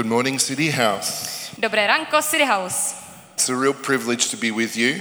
Good morning, City House. Dobré ranko, City House. It's a real privilege to be with you.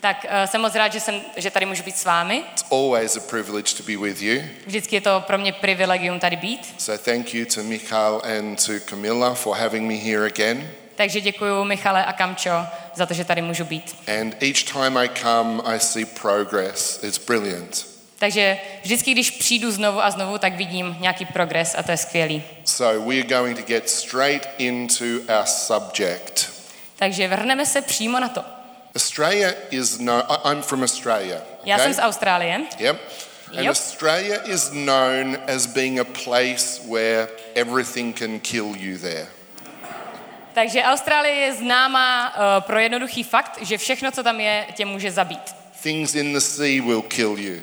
Tak uh, jsem moc rád, že, jsem, že tady můžu být s vámi. It's always a privilege to be with you. Vždycky je to pro mě privilegium tady být. So thank you to Michal and to Camilla for having me here again. Takže děkuji Michale a Kamčo za to, že tady můžu být. And each time I come, I see progress. It's brilliant. Takže vždycky, když přijdu znovu a znovu, tak vidím nějaký progres a to je skvělý. So we are going to get straight into our subject. Takže vrhneme se přímo na to. Australia is no. I'm from Australia. Já jsem okay? z Austrálie Yep. And Yep. Australia is known as being a place where everything can kill you there. Takže Austrálie je známá uh, pro jednoduchý fakt, že všechno, co tam je, tě může zabít. Things in the sea will kill you.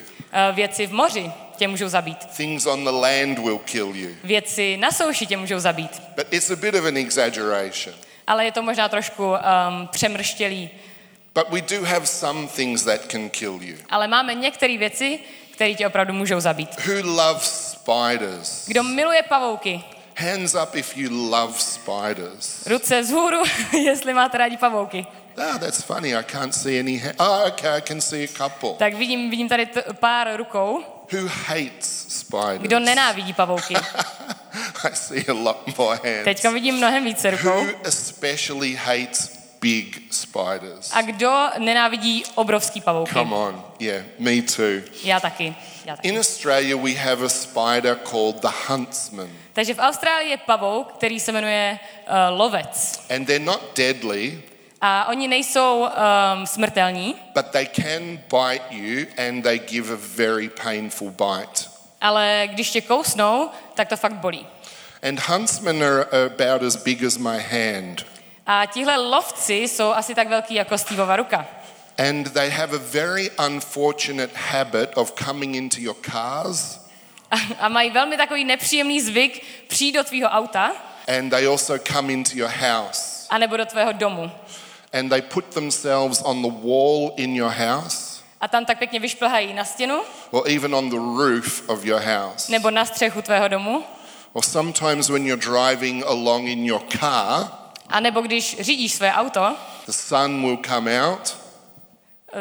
Uh, věci v moři tě můžou zabít. Things on the land will kill you. Věci na souši tě můžou zabít. But it's a bit of an exaggeration. Ale je to možná trošku um, přemrštělý. But we do have some things that can kill you. Ale máme některé věci, které tě opravdu můžou zabít. Who loves spiders? Kdo miluje pavouky? Hands up if you love spiders. Ruce vzhůru, jestli máte rádi pavouky. Ah, that's funny. I can't see any. Ha- oh, okay. I can see a couple. Tak vidím, vidím tady t- pár rukou. Who hates spiders? Kdo nenávidí pavouky? I see a lot more hands. Teďka vidím mnohem více rukou. Who especially hates big spiders? A kdo nenávidí obrovský pavouky? Come on. Yeah, me too. Já taky. Já taky. In Australia, we have a spider called the huntsman, Takže v Austrálii je pavouk, který se jmenuje uh, lovec. and they're not deadly, A oni nejsou um, smrtelní, but they can bite you, and they give a very painful bite. ale když tě kousnou, tak to fakt bolí. And huntsmen are about as big as my hand, A tihle lovci jsou asi tak velký jako Steveova ruka. and they have a very unfortunate habit of coming into your cars, A, a mají velmi takový nepříjemný zvyk přijít do tvýho auta, and they also come into your house, anebo do tvého domu. And they put themselves on the wall in your house. A tam tak pěkně vyšplhají na stěnu, or even on the roof of your house. nebo na střechu tvého domu, Or sometimes when you're driving along in your car, a nebo když řídíš své auto, the sun will come out,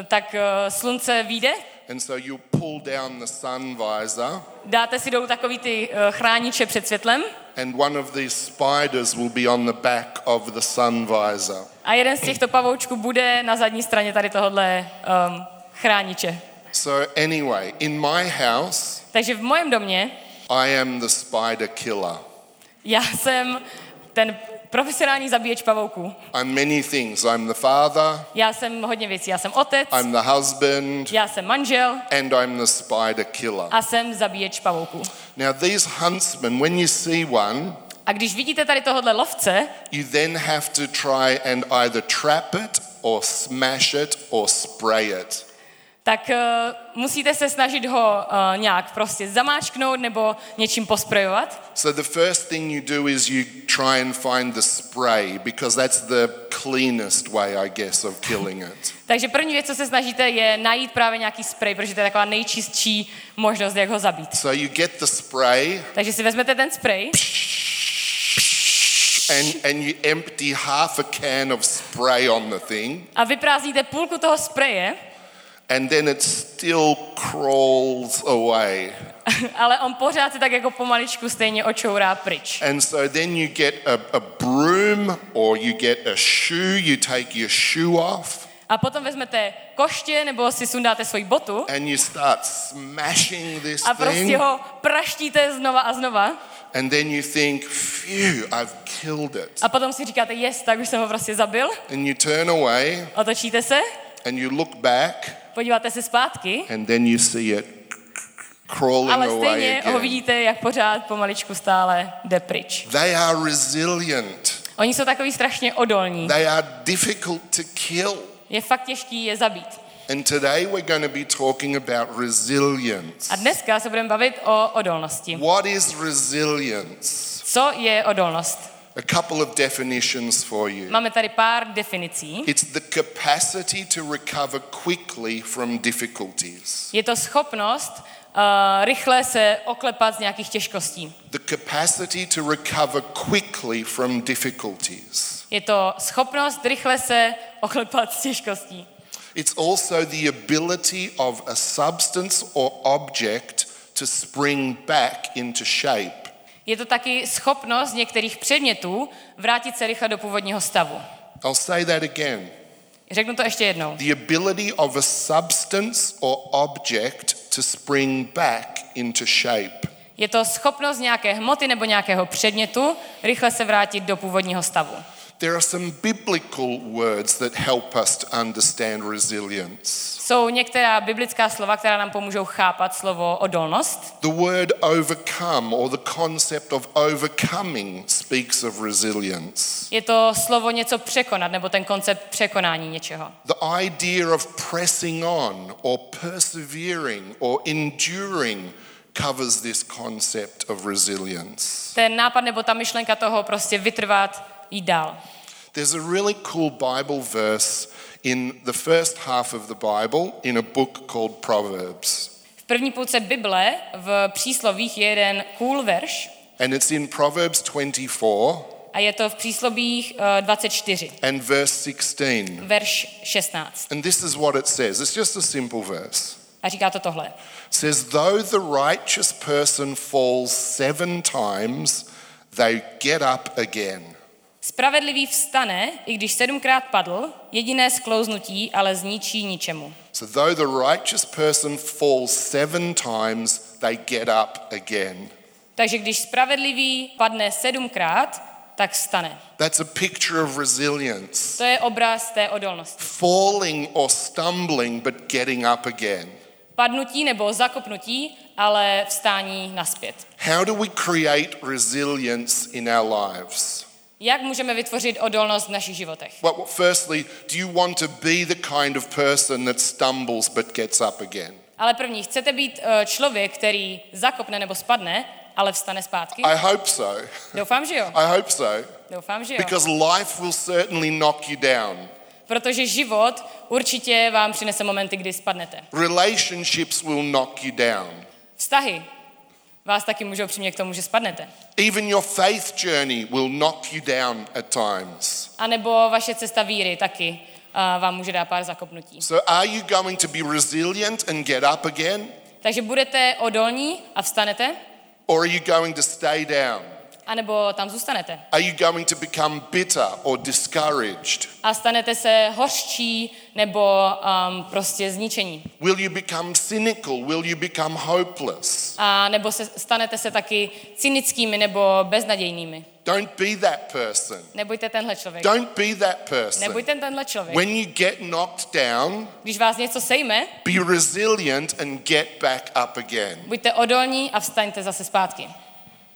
tak uh, slunce vyjde, and so you pull down the sun visor, dáte si dolů takový ty uh, chrániče před světlem and one of these spiders will be on the back of the sun visor. a jeden z těchto pavoučků bude na zadní straně tady tohohle um, chrániče. So, anyway, in my house, Takže v mojem domě I am the spider killer. já jsem ten profesionální zabíječ pavouků. I'm many things. I'm the father, Já jsem hodně věcí. Já jsem otec, I'm the husband, já jsem manžel and I'm the spider killer. a jsem zabíječ pavouků. Now, these huntsmen, when you see one, A když vidíte tady tohohle lovce, You then have to try and either trap it or smash it or spray it. Tak uh, musíte se snažit ho uh, nějak prostě zamáčknout nebo něčím posprejovat. So the first thing you do is you try and find the spray because that's the cleanest way, I guess, of killing it. Takže první věc, co se snažíte, je najít právě nějaký spray, protože to je taková nejčistší možnost, jak ho zabít. So you get the spray Takže si vezmete ten spray and, and you empty half a can of spray on the thing a vyprázdníte půlku toho spreje, and then it still crawls away. ale on pořád se tak jako pomaličku stejně očourá pryč. And so then you get a, a broom or you get a shoe, you take your shoe off A potom vezmete koště nebo si sundáte svoji botu and you start smashing this a prostě ho praštíte znova a znova. And then you think, phew, I've killed it. A potom si říkáte, yes, tak už jsem ho prostě zabil. And you turn away Otočíte se, and you look back podíváte se zpátky, and then you see it crawling ale away stejně ho again. vidíte, jak pořád pomaličku stále jde pryč. They are resilient. Oni jsou takový strašně odolní. They are difficult to kill. Je fakt těžký je zabít. And today we're going to be talking about resilience. A dneska se budeme bavit o odolnosti. What is resilience? Co je odolnost? A couple of definitions for you. Máme tady pár definicí. It's the capacity to recover quickly from difficulties. Je to schopnost rychle se oklepat z nějakých těžkostí. the capacity to recover quickly from difficulties. Je to schopnost rychle se oklepat z těžkostí. It's also the ability of a substance or object to spring back into shape. Je to taky schopnost některých předmětů vrátit se rychle do původního stavu. I'll say that again. Řeknu to ještě jednou. The ability of a substance or object to spring back into shape. Je to schopnost nějaké hmoty nebo nějakého předmětu rychle se vrátit do původního stavu. There are some biblical words that help us to understand resilience. Jsou některá biblická slova, která nám pomůžou chápat slovo odolnost. The word overcome or the concept of overcoming speaks of resilience. Je to slovo něco překonat, nebo ten koncept překonání něčeho. The idea of pressing on or persevering or enduring covers this concept of resilience. Ten nápad nebo ta myšlenka toho prostě vytrvat, jít dál. There's a really cool Bible verse in the first half of the Bible in a book called Proverbs. V první půlce Bible v příslovích je jeden cool verš And it's in Proverbs 24 a je to v příslovích eh, 24, and verse 16. verš 16. And this is what it says. It's just a simple verse. A říká to tohle. It says, Though the righteous person falls seven times, they get up again. Spravedlivý vstane, i když sedmkrát padl, jediné sklouznutí ale zničí ničemu. So, though the righteous person falls seven times, they get up again. Takže když spravedlivý padne sedmkrát, tak vstane. That's a picture of resilience. To je obraz té odolnosti. Falling or stumbling, but getting up again. Padnutí nebo zakopnutí, ale vstání naspět. How do we create resilience in our lives? Jak můžeme vytvořit odolnost v našich životech? Well, firstly, do you want to be the kind of person that stumbles but gets up again? Ale první, chcete být eh, člověk, který zakopne nebo spadne, ale vstane zpátky? I hope so. Doufám, že jo. I hope so. Doufám, že jo. Because life will certainly knock you down. Protože život určitě vám přinese momenty, kdy spadnete. Relationships will knock you down. Vztahy vás taky můžou přimět k tomu, že spadnete. Even your faith journey will knock you down at times. A nebo vaše cesta víry taky uh, vám může dát pár zakopnutí. So, are you going to be resilient and get up again? Takže budete odolní a vstanete, Or are you going to stay down? Anebo tam zůstanete. Are you going to become bitter or discouraged? A stanete se hořčí nebo um, prostě zničení. Will you become cynical? Will you become hopeless? A nebo se, stanete se taky cynickými nebo beznadějnými. Don't be that person. Nebuďte tenhle člověk. Don't be that person. Nebuďte tenhle člověk. When you get knocked down, Když vás něco sejme, be resilient and get back up again. buďte odolní a vstaňte zase zpátky.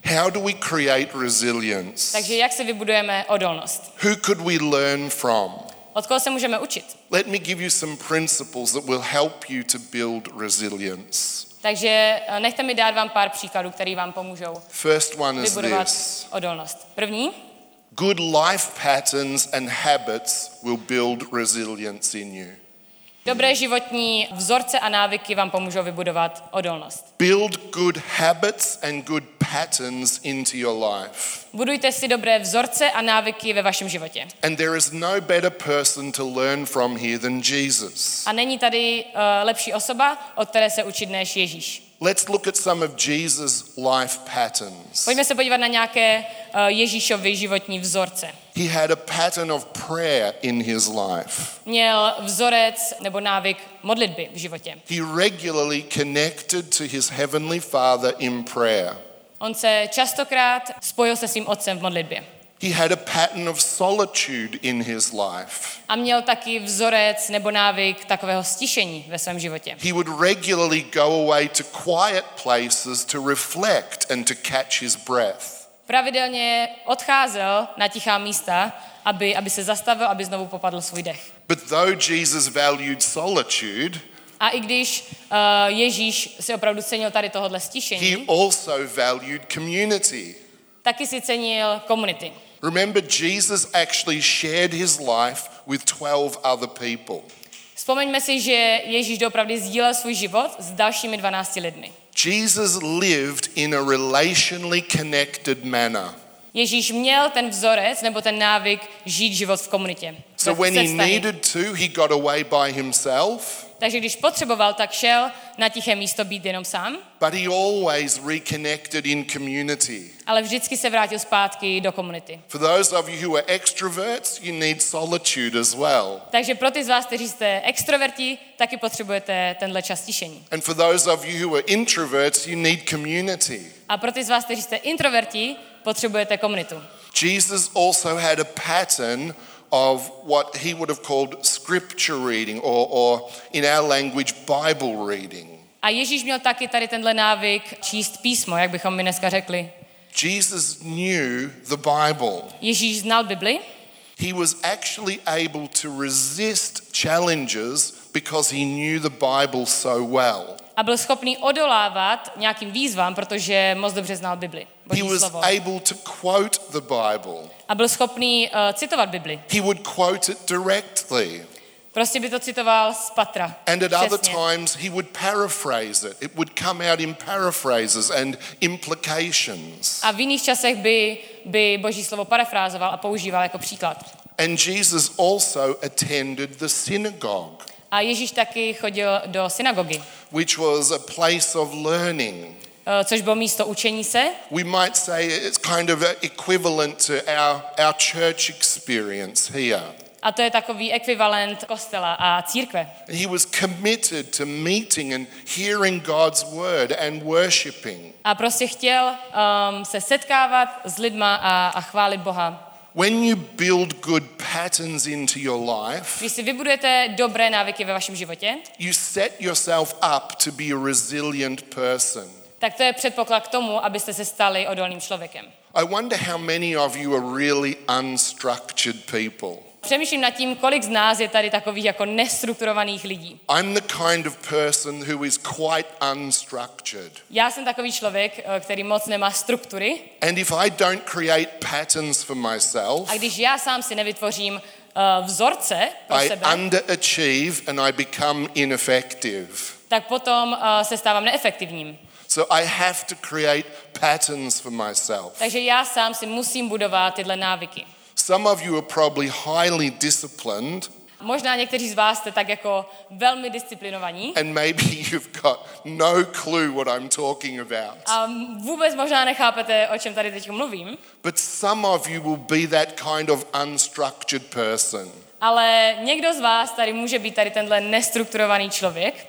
How do we create resilience? Takže jak si vybudujeme odolnost? Who could we learn from? Od koho se můžeme učit? Let me give you some principles that will help you to build resilience. Takže eh, nechte mi dát vám pár příkladů, které vám pomůžou First one is vybudovat this odolnost. První, good life patterns and habits will build resilience in you. Dobré životní vzorce a návyky vám pomůžou vybudovat odolnost. Build good habits and good patterns into your life. Budujte si dobré vzorce a návyky ve vašem životě. And there is no better person to learn from here than Jesus. A není tady uh, lepší osoba, od které se učit než Ježíš. Let's look at some of Jesus' life patterns. Pojďme se podívat na nějaké uh, Ježíšovy životní vzorce. He had a pattern of prayer in his life. Měl vzorec nebo návyk modlitby v životě. He regularly connected to his heavenly Father in prayer. On se častokrát spojil se svým otcem v modlitbě. He had a pattern of solitude in his life. A měl taky vzorec nebo návyk takového stišení ve svém životě. He would regularly go away to quiet places to reflect and to catch his breath. Pravidelně odcházel na tichá místa, aby, aby se zastavil, aby znovu popadl svůj dech. But though Jesus valued solitude, A i když uh, Ježíš si opravdu cenil tady tohohle he stišení, also valued community. taky si cenil komunity. Remember, Jesus actually shared his life with 12 other people. Vzpomeňme si, že Ježíš doopravdy sdílel svůj život s dalšími 12 lidmi. Jesus lived in a relationally connected manner. Ježíš měl ten vzorec nebo ten návyk žít život v komunitě. So when he needed to, he got away by himself, Takže když potřeboval, tak šel na tiché místo být jenom sám, but he always reconnected in community. ale vždycky se vrátil zpátky do komunity. For those of you who are extroverts, you need solitude as well. Takže pro ty z vás, kteří jste extroverti, taky potřebujete tenhle čas tišení. And for those of you who are introverts, you need community. A pro ty z vás, kteří jste introverti, potřebujete komunitu. Jesus also had a pattern of what he would have called scripture reading, or, or in our language, Bible reading. A Ježíš měl taky tady tenhle návyk číst písmo, jak bychom my dneska řekli. Jesus knew the Bible. Ježíš znal Bibli He was actually able to resist challenges because he knew the Bible so well. A byl schopný odolávat nějakým výzvám, protože moc dobře znal Bibli, He was slovo. able to quote the Bible. A byl schopný uh, citovat Bibli. He would quote it directly. Prostě by to citoval z patra. And at other times, he would paraphrase it. It would come out in paraphrases and implications. A v jiných časech by, by Boží slovo parafrázoval a používal jako příklad. And Jesus also attended the synagogue, A Ježíš taky chodil do synagogy, which was a place of learning. eh, což bylo místo učení se. We might say it's kind of equivalent to our, our church experience here. A to je takový ekvivalent kostela a církve. He was committed to meeting and hearing God's word and worshiping. A prostě chtěl um, se setkávat s lidma a, a chválit Boha. When you build good patterns into your life, Když si vybudujete dobré návyky ve vašem životě, you set yourself up to be a resilient person. tak to je předpoklad k tomu, abyste se stali odolným člověkem. I wonder how many of you are really unstructured people. Přemýšlím nad tím, kolik z nás je tady takových jako nestrukturovaných lidí. I'm the kind of person who is quite unstructured. Já jsem takový člověk, eh, který moc nemá struktury And if I don't create patterns for myself, a když já sám si nevytvořím uh, vzorce pro I sebe, underachieve and I become ineffective. tak potom uh, se stávám neefektivním. So I have to create patterns for myself. Takže já sám si musím budovat tyhle návyky. Some of you are probably highly disciplined, Možná někteří z vás jste tak jako velmi disciplinovaní and maybe you've got no clue what I'm talking about. a vůbec možná nechápete, o čem tady teď mluvím, But some of you will be that kind of unstructured person. ale někdo z vás tady může být tady tenhle nestrukturovaný člověk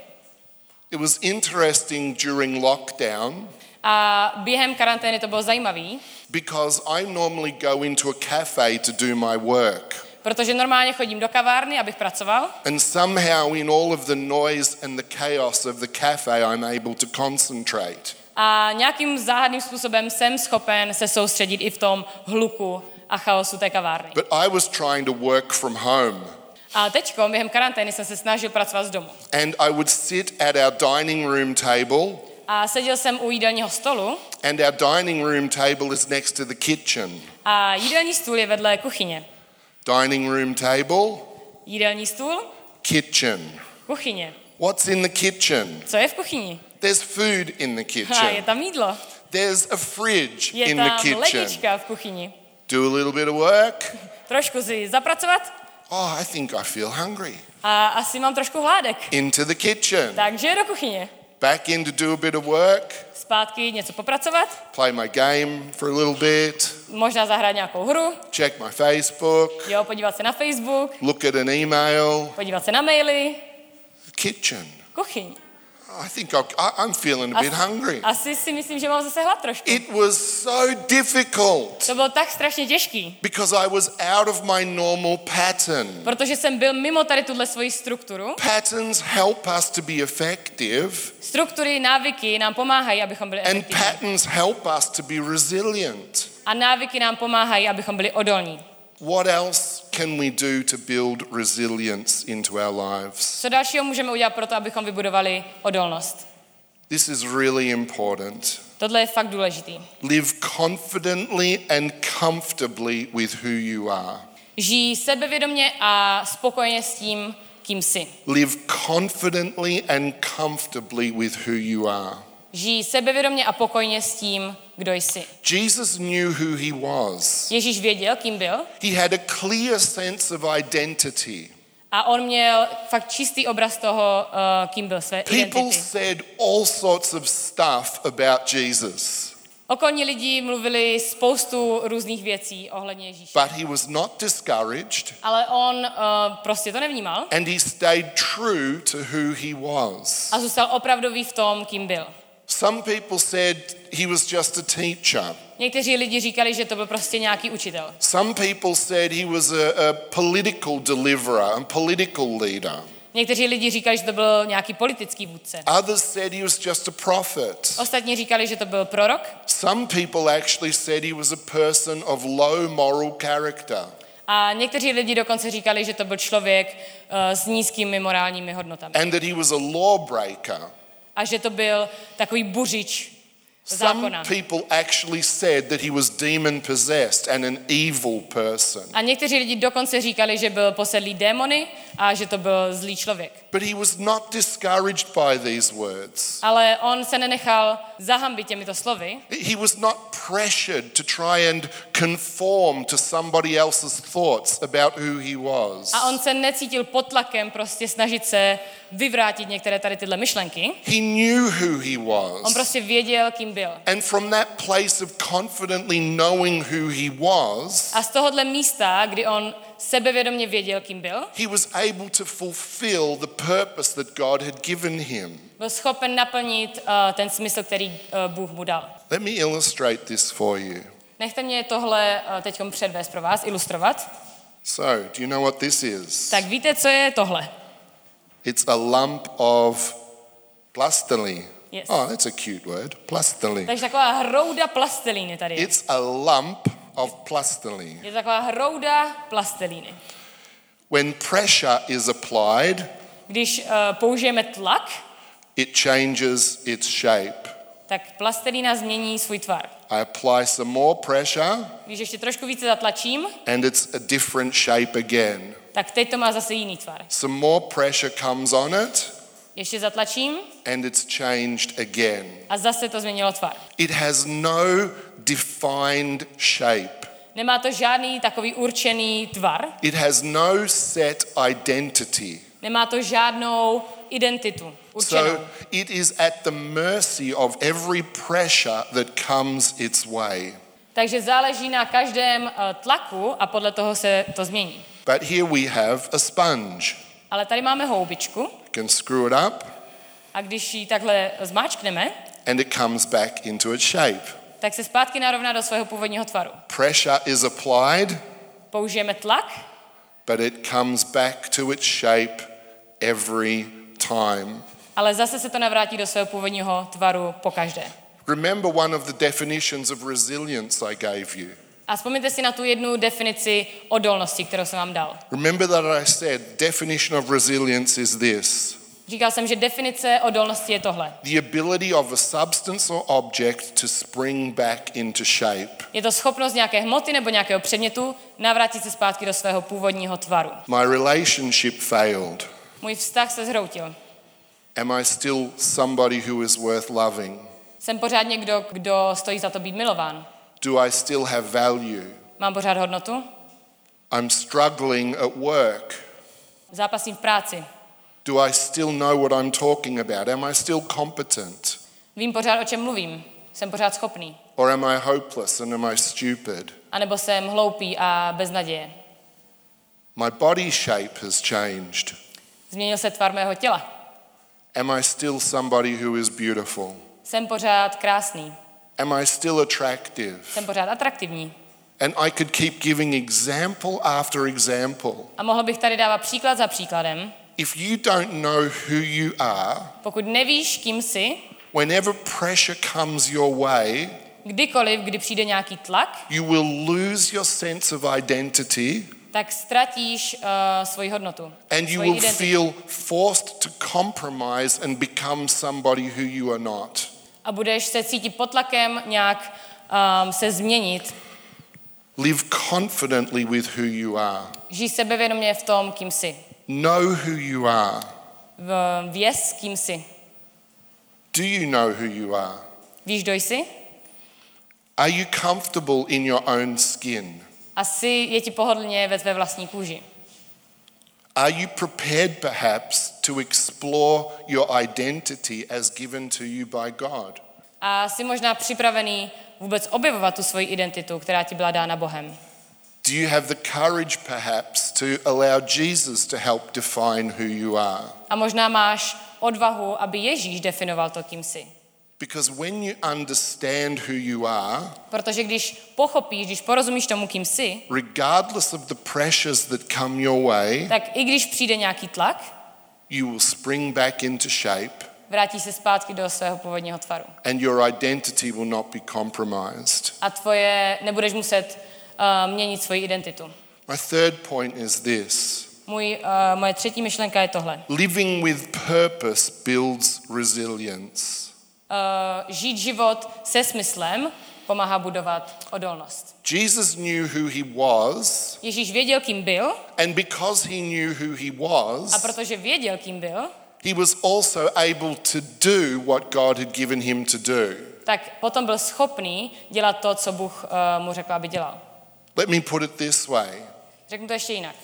It was interesting during lockdown a během karantény to bylo zajímavý, because I normally go into a cafe to do my work. protože normálně chodím do kavárny, abych pracoval And somehow, in all of the noise and the chaos of the cafe, I'm able to concentrate. a nějakým záhadným způsobem jsem schopen se soustředit i v tom hluku a chaosu té kavárny. But I was trying to work from home. A teď během karantény jsem se snažil pracovat z domu. And I would sit at our dining room table, A seděl jsem u jídelního stolu and our dining room table is next to the kitchen. a jídelní stůl je vedle kuchyně. Dining room table, Jídelní stůl, kitchen. kuchyně. What's in the kitchen? Co je v kuchyni? There's food in the Ha, je kitchen. tam jídlo. There's a fridge Je in the tam kitchen. lednička v kuchyni. Do a little bit of work. Trošku si zapracovat Oh, I think I feel hungry. a asi mám trošku hládek. Into the kitchen. Takže do kuchyně. Back in to do a bit of work. Zpátky něco popracovat, Play my game for a little bit. možná zahrát nějakou hru, Check my Facebook. jo, podívat se na Facebook, Look at an email. podívat se na maily, Kitchen. kuchyň. I think I- I'm feeling a bit hungry. Asi si myslím, že mám zase hlad trošku. It was so difficult To bylo tak strašně těžký, because I was out of my normal pattern. protože jsem byl mimo tady tuhle svoji strukturu. Patterns help us to be effective, Struktury, návyky nám pomáhají, abychom byli and efektivní. patterns help us to be resilient. A návyky nám pomáhají, abychom byli odolní. What else can we do to build resilience into our lives? Co dalšího můžeme udělat pro to, abychom vybudovali odolnost? This is really important. Tohle je fakt důležitý. Live confidently and comfortably with who you are. Žij sebevědomě a spokojeně s tím, kým jsi. Live confidently and comfortably with who you are. Žij sebevědomě a pokojně s tím, kdo jsi. Jesus knew who he was. Ježíš věděl, kým byl He had a clear sense of identity. a on měl fakt čistý obraz toho, uh, kým byl své People identity. said all sorts of stuff about Jesus, Okolní lidi mluvili spoustu různých věcí ohledně Ježíše. but he was not discouraged Ale on uh, prostě to nevnímal and he stayed true to who he was. a zůstal opravdový v tom, kým byl. Some people said he was just a teacher. Někteří lidi říkali, že to byl prostě nějaký učitel. Some people said he was a, a political deliverer and political leader. Někteří lidi říkali, že to byl nějaký politický vůdce. Others said he was just a prophet. Ostatní říkali, že to byl prorok. Some people actually said he was a person of low moral character. A někteří lidi dokonce říkali, že to byl člověk uh, s nízkými morálními hodnotami. and that he was a lawbreaker. A že to byl takový buřič Some people actually said that he was demon possessed and an evil person. A někteří lidi dokonce říkali, že byl posedlý démony a že to byl zlý člověk. But he was not discouraged by these words. Ale on se nenechal zahambit těmito slovy. He was not pressured to try and conform to somebody else's thoughts about who he was. A on se necítil pod tlakem prostě snažit se vyvrátit některé tady tyhle myšlenky. He knew who he On was. prostě věděl, kým byl. And from that place of confidently knowing who he was, A z tohohle místa, kdy on sebevědomě věděl, kým byl, he was able to fulfill the purpose that God had given him. byl schopen naplnit uh, ten smysl, který uh, Bůh mu dal. Let me illustrate this for you. Nechte mě tohle uh, teď předvést pro vás, ilustrovat. So, do you know what this is? Tak víte, co je tohle? It's a lump of plastiline. Yes. Oh, that's a cute word. Plastiline. Takže taková hrouda plastelíny tady je. It's a lump of plastiline. Je to taková hrouda plastelíny. When pressure is applied, Když uh, použijeme tlak, it changes its shape. tak plastelína změní svůj tvar. I apply some more pressure Když ještě trošku více zatlačím, and it's a different shape again. tak teď to má zase jiný tvar. Some more pressure comes on it Ještě zatlačím and it's changed again. a zase to změnilo tvar. It has no defined shape. Nemá to žádný takový určený tvar, It has no set identity. nemá to žádnou identitu určenou. So it is at the mercy of every pressure that comes its way. Takže záleží na každém eh, tlaku a podle toho se to změní. But here we have a sponge. Ale tady máme houbičku can screw it up a když ji takhle zmáčkneme, and it comes back into its shape. tak se zpátky narovná do svého původního tvaru. Pressure is applied, Použijeme tlak, but it comes back to its shape every time. ale zase se to navrátí do svého původního tvaru po každé. Remember one of the definitions of resilience I gave you. A vzpomeňte si na tu jednu definici odolnosti, kterou jsem vám dal. Remember that I said definition of resilience is this. Říkal jsem, že definice odolnosti je tohle. The ability of a substance or object to spring back into shape. Je to schopnost nějaké hmoty nebo nějakého předmětu navrátit se zpátky do svého původního tvaru. My relationship failed. Můj vztah se zhroutil. Am I still somebody who is worth loving? Jsem pořád někdo, kdo stojí za to být milován. Do I still have value? Mám pořád hodnotu. I'm struggling at work. Zápasím v práci. Do I still know what I'm talking about? Am I still competent? Vím pořád, o čem mluvím. Jsem pořád schopný. Or am I hopeless and am I stupid? A nebo jsem hloupý a bez naděje. My body shape has changed. Změnil se tvar mého těla. Am I still somebody who is beautiful? Jsem pořád krásný. Am I still attractive? Jsem pořád atraktivní. And I could keep giving example after example. A mohl bych tady dávat příklad za příkladem. If you don't know who you are, Pokud nevíš, kým jsi, whenever pressure comes your way, kdykoliv, kdy přijde nějaký tlak, you will lose your sense of identity tak ztratíš uh, svoji hodnotu. and you will identitu. feel forced to compromise and become somebody who you are not. A budeš se cítit pod tlakem nějak um, se změnit. Live confidently with who you are. Žij sebevědomě v tom, kým jsi. Know who you are. V, věz, kým jsi. Do you know who you are? Víš, kdo jsi? Are you comfortable in your own skin? Asi je ti pohodlně ve tvé vlastní kůži. Are you prepared perhaps to explore your identity as given to you by God? A jsi možná připravený vůbec objevovat tu svoji identitu, která ti byla dána Bohem. Do you have the courage perhaps to allow Jesus to help define who you are? A možná máš odvahu, aby Ježíš definoval to, kým jsi. Because when you understand who you are, Protože když pochopíš, když porozumíš tomu, kým jsi, regardless of the pressures that come your way, tak i když přijde nějaký tlak, you will spring back into shape vrátí se zpátky do svého původního tvaru. and your identity will not be compromised. A tvoje, nebudeš muset uh, měnit svoji identitu. My third point is this Můj, uh, moje třetí myšlenka je tohle. living with purpose builds resilience. Uh, žít život se smyslem pomáhá budovat odolnost. Jesus knew who he was, Ježíš věděl, kým byl and because he knew who he a was, protože věděl, kým byl, he was also able to do what God had given him to do. tak potom byl schopný dělat to, co Bůh uh, mu řekl, aby dělal. Let me put it this way Řeknu to ještě jinak.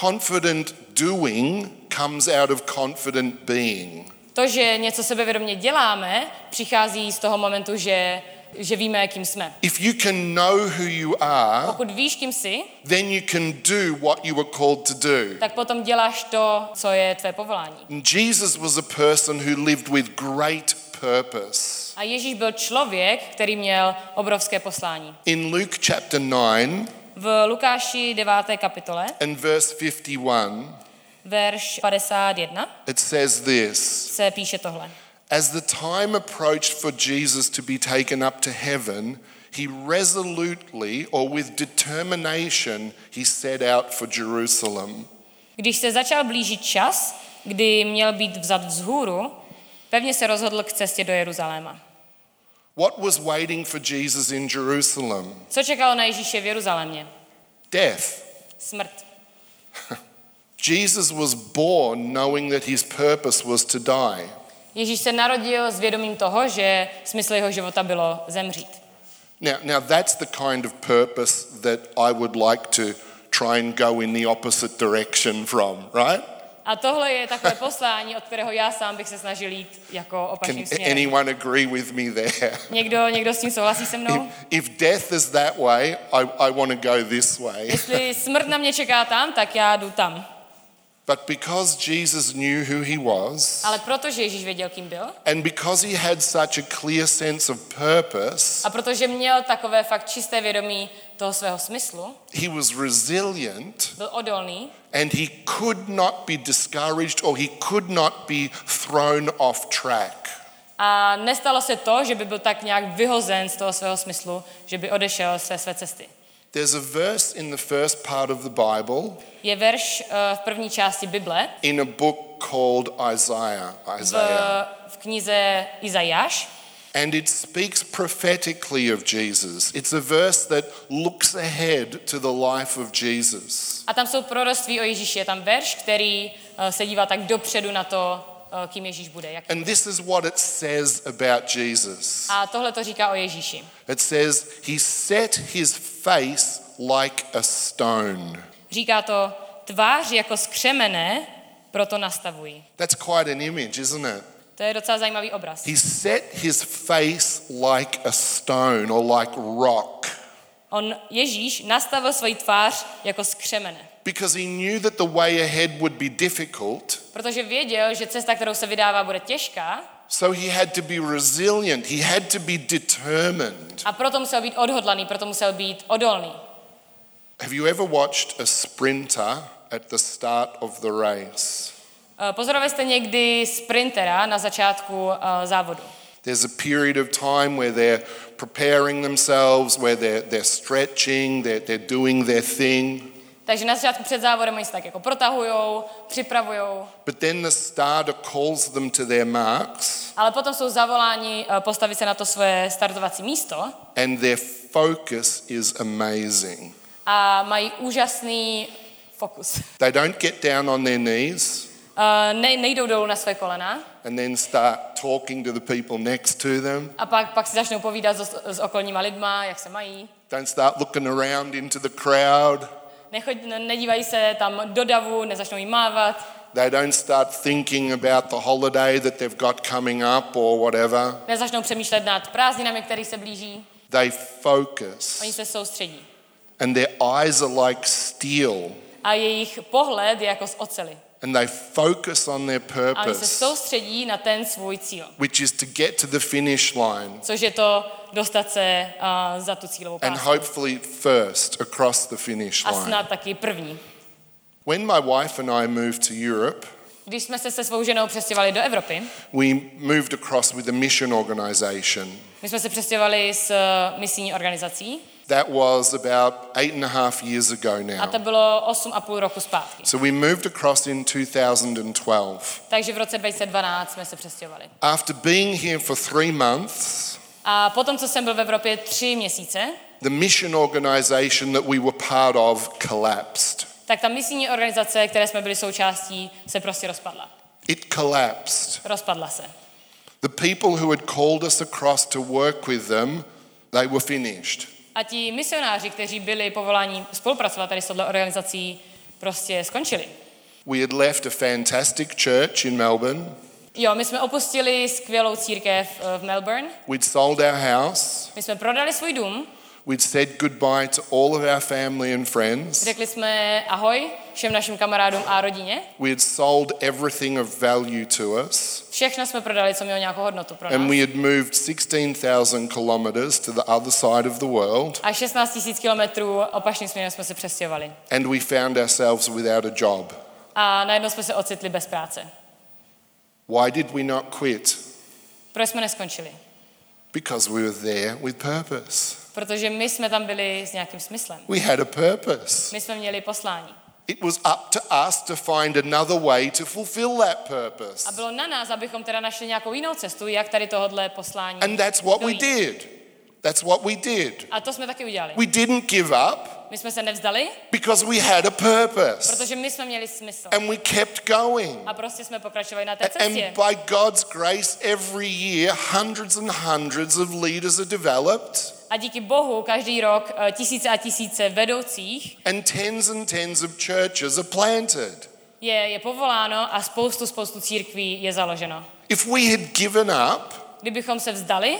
confident doing comes out of confident being. To, že něco sebevědomě děláme, přichází z toho momentu, že, že víme, kým jsme. If you can know who you are, Pokud víš, kým jsi, then you can do what you were called to do. tak potom děláš to, co je tvé povolání. Jesus was a person who lived with great purpose. A Ježíš byl člověk, který měl obrovské poslání. In Luke chapter 9 V Lukáši 9. kapitole, and verse 51, verš 51, it says this se píše tohle. As the time approached for Jesus to be taken up to heaven, he resolutely or with determination he set out for Jerusalem. Když se začal blížit čas, kdy měl být vzat vzhůru, pevně se rozhodl k cestě do Jeruzaléma. What was waiting for Jesus in Jerusalem? Co čekalo na Ježíše v Jeruzalémě? Death. Smrt. Jesus was born knowing that his purpose was to die. Ježíš se narodil s vědomím toho, že smysl jeho života bylo zemřít. Now, now that's the kind of purpose that I would like to try and go in the opposite direction from, right? A tohle je takové poslání, od kterého já sám bych se snažil jít jako Can opačným směrem. anyone agree with me there? Někdo, někdo s tím souhlasí se mnou? If, if death is that way, I, I want to go this way. Jestli smrt na mě čeká tam, tak já jdu tam. But because Jesus knew who he was, Ale protože Ježíš věděl, kým byl, and because he had such a clear sense of purpose, a protože měl takové fakt čisté vědomí toho svého smyslu, he was resilient byl odolný and he could not be discouraged or he could not be thrown off track. a nestalo se to, že by byl tak nějak vyhozen z toho svého smyslu, že by odešel se své cesty. There's a verse in the first part of the Bible Je verš eh, v první části Bible in a book called Isaiah. v, Isaiah. v knize Izajáš And it speaks prophetically of Jesus. It's a verse that looks ahead to the life of Jesus. a tam jsou proroctví o Ježíši. Je tam verš, který eh, se dívá tak dopředu na to, kým Ježíš bude. Jak... And this is what it says about Jesus. A tohle to říká o Ježíši. It says, He set his face like a stone. Říká to, tvář jako skřemené, proto nastavují. That's quite an image, isn't it? To je docela zajímavý obraz. He set his face like a stone or like rock On, Ježíš, nastavil svoji tvář jako skřemené. Because he knew that the way ahead would be difficult. Protože věděl, že cesta, kterou se vydává, bude těžká So he had to be resilient. He had to be determined. a proto musel být odhodlaný, proto musel být odolný. Have you ever watched a sprinter at the start of the race? Eh, Pozorovali jste někdy sprintera na začátku eh, závodu. There's a period of time where they're preparing themselves, where they're, they're stretching, they're, they're doing their thing. Takže na začátku před závodem oni se tak jako protahujou, připravujou, But then the starter calls them to their marks ale potom jsou zavoláni eh, postavit se na to svoje startovací místo and their focus is amazing. a mají úžasný fokus. They don't get down on their knees, ne, nejdou dolů na své kolena and then start talking to the people next to them. a pak, pak si začnou povídat s, s okolníma lidma, jak se mají. Don't start looking around into the crowd. Nechoď, ne- nedívají se tam do davu, nezačnou jí mávat, They don't start thinking about the holiday that they've got coming up or whatever. nezačnou přemýšlet nad prázdninami, které se blíží. They focus, Oni se soustředí. and their eyes are like steel, A jejich pohled je jako z ocely. And they focus on their A oni se purpose, soustředí na ten svůj cíl, which is to get to the finish line což je to dostat se uh, za tu cílovou and pásu. hopefully first across the finish A line. snad taky první. When my wife and I moved to Europe, Když jsme se se svou ženou přestěhovali do Evropy, we moved across with a mission organization. my jsme se přestěhovali s uh, misijní organizací That was about eight and a half years ago a now. to bylo 8,5 roku zpátky. So we moved across in 2012. Takže v roce 2012 jsme se přestěhovali. After being here for three months, A potom, co jsem byl v Evropě tři měsíce, the mission organization that we were part of collapsed. tak ta misijní organizace, které jsme byli součástí, se prostě rozpadla. It collapsed. Rozpadla se. The people who had called us across to work with them, they were finished. A ti misionáři, kteří byli povoláni spolupracovat tady s touhle organizací, prostě skončili. We had left a fantastic church in Melbourne. Jo, my jsme opustili skvělou církev eh, v Melbourne. We'd sold our house. My jsme prodali svůj dům, We'd said goodbye to all of our family and friends. řekli jsme ahoj všem našim kamarádům a rodině. We had sold everything of value to us. Všechno jsme prodali, co mělo nějakou hodnotu pro And nás. we had moved 16,000 kilometers to the other side of the world. A 16 000 kilometrů opačným směrem jsme se přestěhovali. And we found ourselves without a job. A najednou jsme se ocitli bez práce. Why did we not quit? Proč jsme neskončili? Because we were there with purpose. Protože my jsme tam byli s nějakým smyslem. We had a purpose. My jsme měli poslání. It was up to us to find another way to fulfill that purpose. A bylo na nás, abychom teda našli nějakou jinou cestu, jak tady tohodle poslání And that's what we dojít. did. That's what we did. A to jsme taky udělali. We didn't give up My jsme se nevzdali, because we had a purpose. protože my jsme měli smysl. And we kept going. A prostě jsme pokračovali na té And cestě. by God's grace, every year, hundreds and hundreds of leaders are developed, A díky Bohu každý rok eh, tisíce a tisíce vedoucích and tens and tens of churches are planted. je, je povoláno a spoustu, spoustu církví je založeno. If we had given up, Kdybychom se vzdali,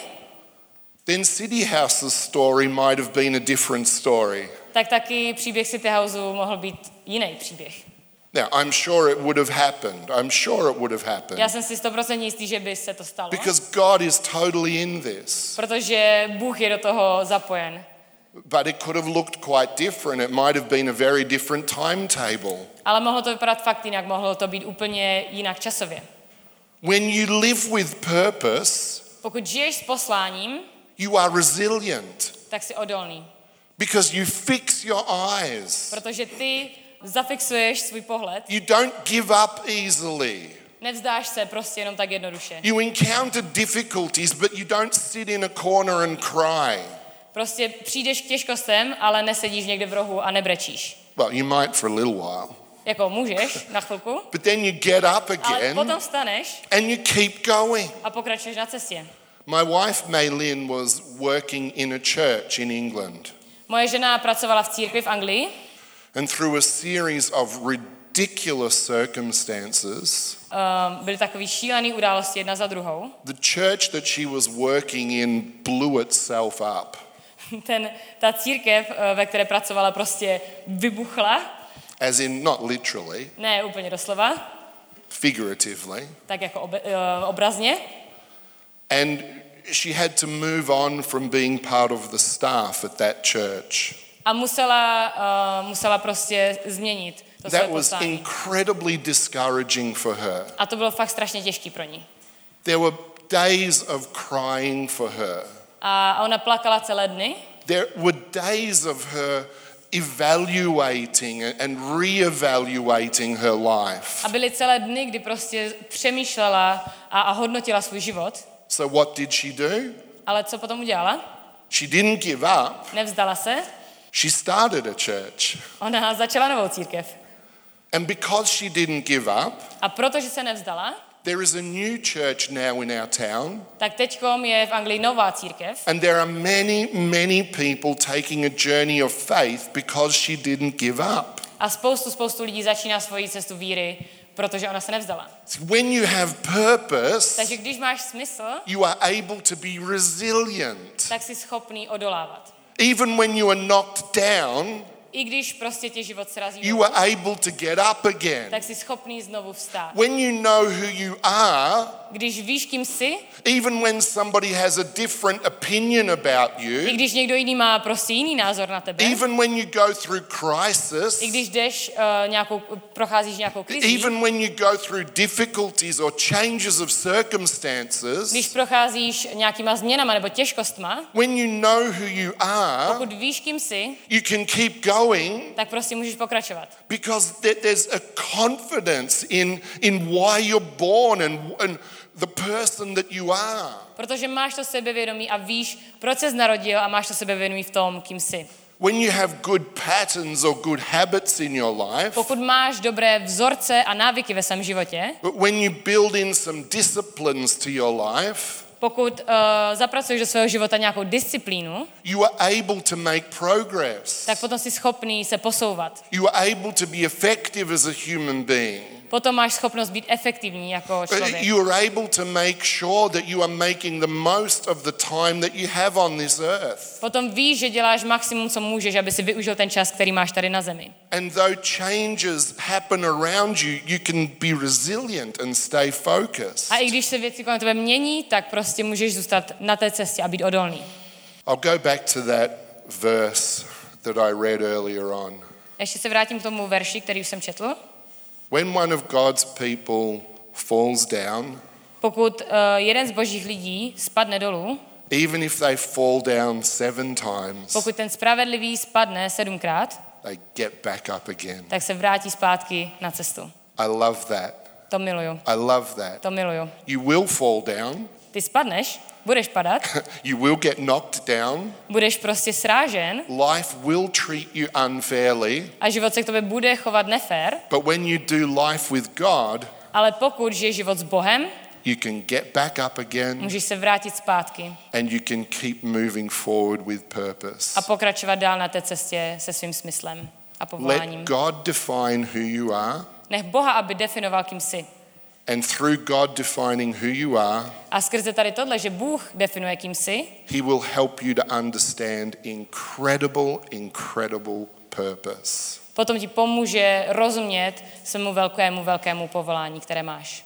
then City House's story might have been a different story. tak taky příběh City Houseu mohl být jiný příběh. Now, I'm sure it would have happened. I'm sure it would have happened. Já jsem si 100% jistý, že by se to stalo, Because God is totally in this. protože Bůh je do toho zapojen. But it could have looked quite different. It might have been a very different timetable. Ale mohlo to vypadat fakt jinak, mohlo to být úplně jinak časově. When you live with purpose, Pokud žiješ s posláním, you are resilient tak jsi odolný. because you fix your eyes. Protože ty zafixuješ svůj pohled, You don't give up easily. nevzdáš se prostě jenom tak jednoduše. You encounter difficulties, but you don't sit in a corner and cry. Prostě přijdeš k těžkostem, ale nesedíš někde v rohu a nebrečíš. Well, you might for a little while. Jako můžeš na chvilku, But then you get up ale again potom vstaneš and you keep going. a pokračuješ na cestě. My wife, Maylin, was working in a church in England. Moje žena pracovala v církvi v Anglii And through a series of ridiculous circumstances, um, byly takové šílené události jedna za druhou. the church that she was working in blew itself up. Ten, ta církev, eh, ve které pracovala, prostě vybuchla, As in, not literally, ne úplně doslova, figuratively. tak jako obe, eh, obrazně. And she had to move on from being part of the staff at that church. A musela, uh, musela prostě změnit to své That was poslání. incredibly discouraging for her. A to bylo fakt strašně těžký pro ní. There were days of crying for her. A a ona plakala celé dny. There were days of her evaluating and re-evaluating her life. A byly celé dny, kdy prostě přemýšlela a, a hodnotila svůj život. So what did she do? Ale co potom udělala? She didn't give up. Nevzdala se. She started a church. Ona začala novou církev. And because she didn't give up, A protože se nevzdala, there is a new church now in our town, tak teďkom je v Anglii nová církev and there are many, many people taking a journey of faith because she didn't give up. a spoustu, spoustu lidí začíná svoji cestu víry, protože ona se nevzdala. When you have purpose, Takže když máš smysl, you are able to be resilient. tak jsi schopný odolávat. Even when you are knocked down, I když prostě tě život srazí, you are able to get up again. tak jsi schopný znovu vstát. When you know who you are, Když víš, kým jsi, even when somebody has a different opinion about i you, když někdo jiný má prostě jiný názor na tebe, even when you go through crisis, i když jdeš uh, nějakou, procházíš nějakou krizí, even when you go through difficulties or changes of circumstances, když procházíš nějakýma změnama nebo těžkostma, when you know who you are, pokud víš, kým jsi, you can keep going tak prostě můžeš pokračovat. because there- there's a confidence in, in why you're born and, and the person that you are. Protože máš to sebevědomí a víš, proč ses narodil a máš to sebevědomí v tom, kým jsi. When you have good patterns or good habits in your life, Pokud máš dobré vzorce a návyky ve svém životě, but when you build in some disciplines to your life, pokud uh, zapracuješ do svého života nějakou disciplínu, you are able to make progress. tak potom jsi schopný se posouvat. You are able to be effective as a human being. Potom máš schopnost být efektivní jako člověk. You are able to make sure that you are making the most of the time that you have on this earth. Potom víš, že děláš maximum, co můžeš, aby si využil ten čas, který máš tady na zemi. And though changes happen around you, you can be resilient and stay focused. A i když se věci kolem tebe mění, tak prostě můžeš zůstat na té cestě a být odolný. I'll go back to that verse that I read earlier on. Ještě se vrátím k tomu verši, který už jsem četl. When one of God's people falls down, Pokud uh, jeden z božích lidí spadne dolů, even if they fall down seven times, pokud ten spravedlivý spadne sedmkrát, they get back up again. tak se vrátí zpátky na cestu. I love that. To miluju. I love that. To miluju. You will fall down, Ty spadneš, budeš padat, you will get knocked down, budeš prostě srážen? Life will treat you unfairly, a život se k tobě bude chovat nefér, but when you do life with God, ale pokud žiješ život s Bohem, you can get back up again můžeš se vrátit zpátky. and you can keep moving forward with purpose. a pokračovat dál na té cestě se svým smyslem a povoláním. Let God define who you are, Nech Boha, aby definoval, kým jsi. And through God defining who you are, A skrze tady tohle, že Bůh definuje, kým jsi, He will help you to understand incredible, incredible purpose. potom ti pomůže rozumět svému velkému, velkému povolání, které máš.